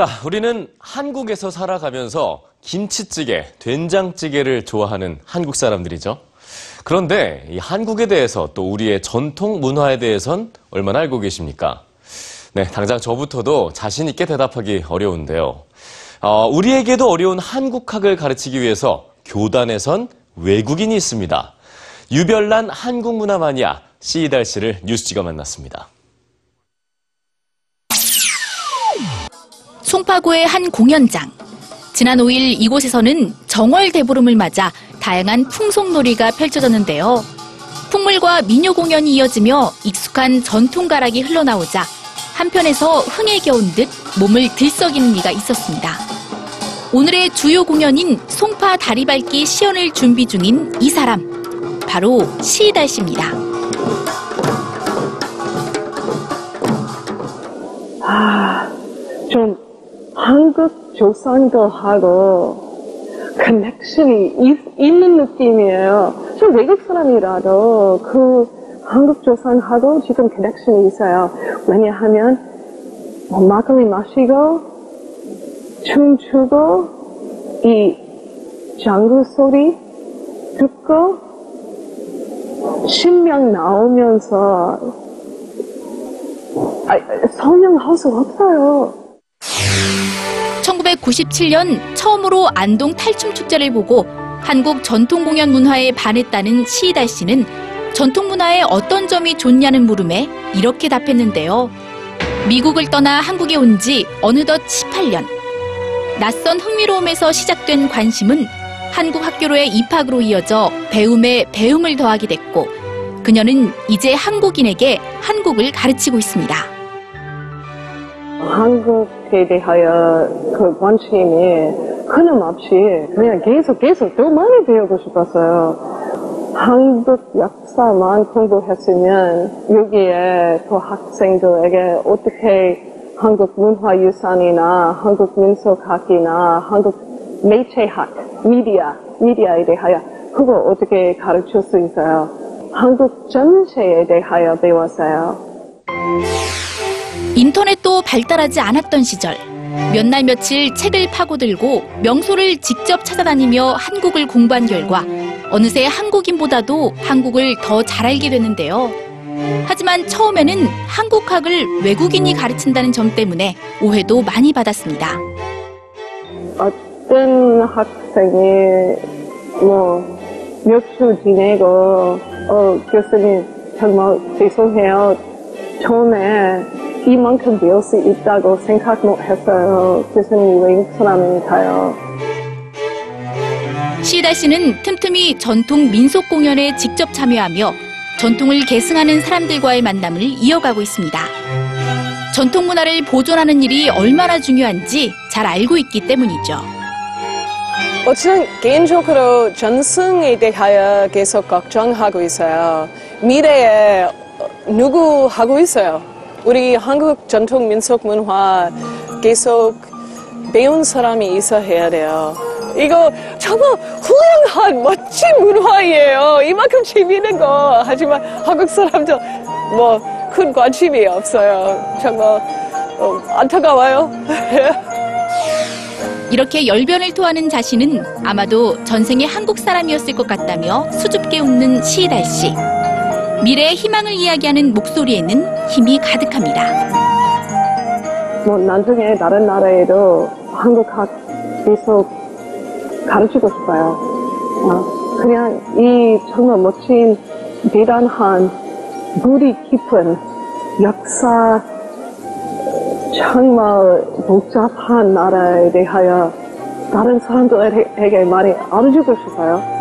자, 우리는 한국에서 살아가면서 김치찌개, 된장찌개를 좋아하는 한국 사람들이죠. 그런데 이 한국에 대해서 또 우리의 전통 문화에 대해선 얼마나 알고 계십니까? 네, 당장 저부터도 자신 있게 대답하기 어려운데요. 어, 우리에게도 어려운 한국학을 가르치기 위해서 교단에선 외국인이 있습니다. 유별난 한국 문화 마니아 시이달 씨를 뉴스지가 만났습니다. 송파구의 한 공연장. 지난 5일 이곳에서는 정월 대보름을 맞아 다양한 풍속놀이가 펼쳐졌는데요. 풍물과 민요 공연이 이어지며 익숙한 전통 가락이 흘러나오자 한편에서 흥에 겨운 듯 몸을 들썩이는 이가 있었습니다. 오늘의 주요 공연인 송파 다리밟기 시연을 준비 중인 이 사람. 바로 시이달 씨입니다. 좀 한국 조상들하고 커넥션이 있, 있는 느낌이에요. 저 외국 사람이라도 그 한국 조상하고 지금 커넥션이 있어요. 왜냐하면 뭐 막걸리 마시고 춤추고 이 장구 소리 듣고 신명 나오면서 아, 설명할 수 없어요. 1997년 처음으로 안동 탈춤 축제를 보고 한국 전통 공연 문화에 반했다는 시이달 씨는 전통 문화의 어떤 점이 좋냐는 물음에 이렇게 답했는데요. 미국을 떠나 한국에 온 지 어느덧 18년. 낯선 흥미로움에서 시작된 관심은 한국 학교로의 입학으로 이어져 배움에 배움을 더하게 됐고 그녀는 이제 한국인에게 한국을 가르치고 있습니다. 한국에 대하여 그 관심이 끊임없이 그냥 계속 계속 더 많이 배우고 싶었어요. 한국 역사만 공부했으면 여기에 또 학생들에게 어떻게 한국 문화유산이나 한국 민속학이나 한국 매체학, 미디어, 미디어에 대하여 그거 어떻게 가르칠 수 있어요. 한국 전체에 대하여 배웠어요. 인터넷도 발달하지 않았던 시절 몇 날 며칠 책을 파고들고 명소를 직접 찾아다니며 한국을 공부한 결과 어느새 한국인보다도 한국을 더 잘 알게 됐는데요. 하지만 처음에는 한국학을 외국인이 가르친다는 점 때문에 오해도 많이 받았습니다. 어떤 학생이 뭐 몇 주 지내고 어 교수님 정말 죄송해요 처음에 이만큼 배울 수 있다고 생각 못 했어요 교수님 외국 사람이니까요 시이다 씨는 틈틈이 전통 민속 공연에 직접 참여하며 전통을 계승하는 사람들과의 만남을 이어가고 있습니다. 전통 문화를 보존하는 일이 얼마나 중요한지 잘 알고 있기 때문이죠. 어, 저는 개인적으로 전승에 대하여 계속 걱정하고 있어요. 미래에 어, 누구 하고 있어요? 우리 한국 전통 민속 문화 계속 배운 사람이 있어 해야 돼요. 이거 정말 훌륭한 멋진 문화예요. 이만큼 재미있는 거. 하지만 한국 사람들 뭐큰 관심이 없어요. 정말 어, 안타까워요. 이렇게 열변을 토하는 자신은 아마도 전생의 한국 사람이었을 것 같다며 수줍게 웃는 시이달 씨. 미래의 희망을 이야기하는 목소리에는 힘이 가득합니다. 뭐 나중에 다른 나라에도 한국학 계속 가르치고 싶어요 어, 그냥 이 정말 멋진 대단한 물이 깊은 역사 정말 복잡한 나라에 대하여 다른 사람들에게 많이 알려주고 싶어요.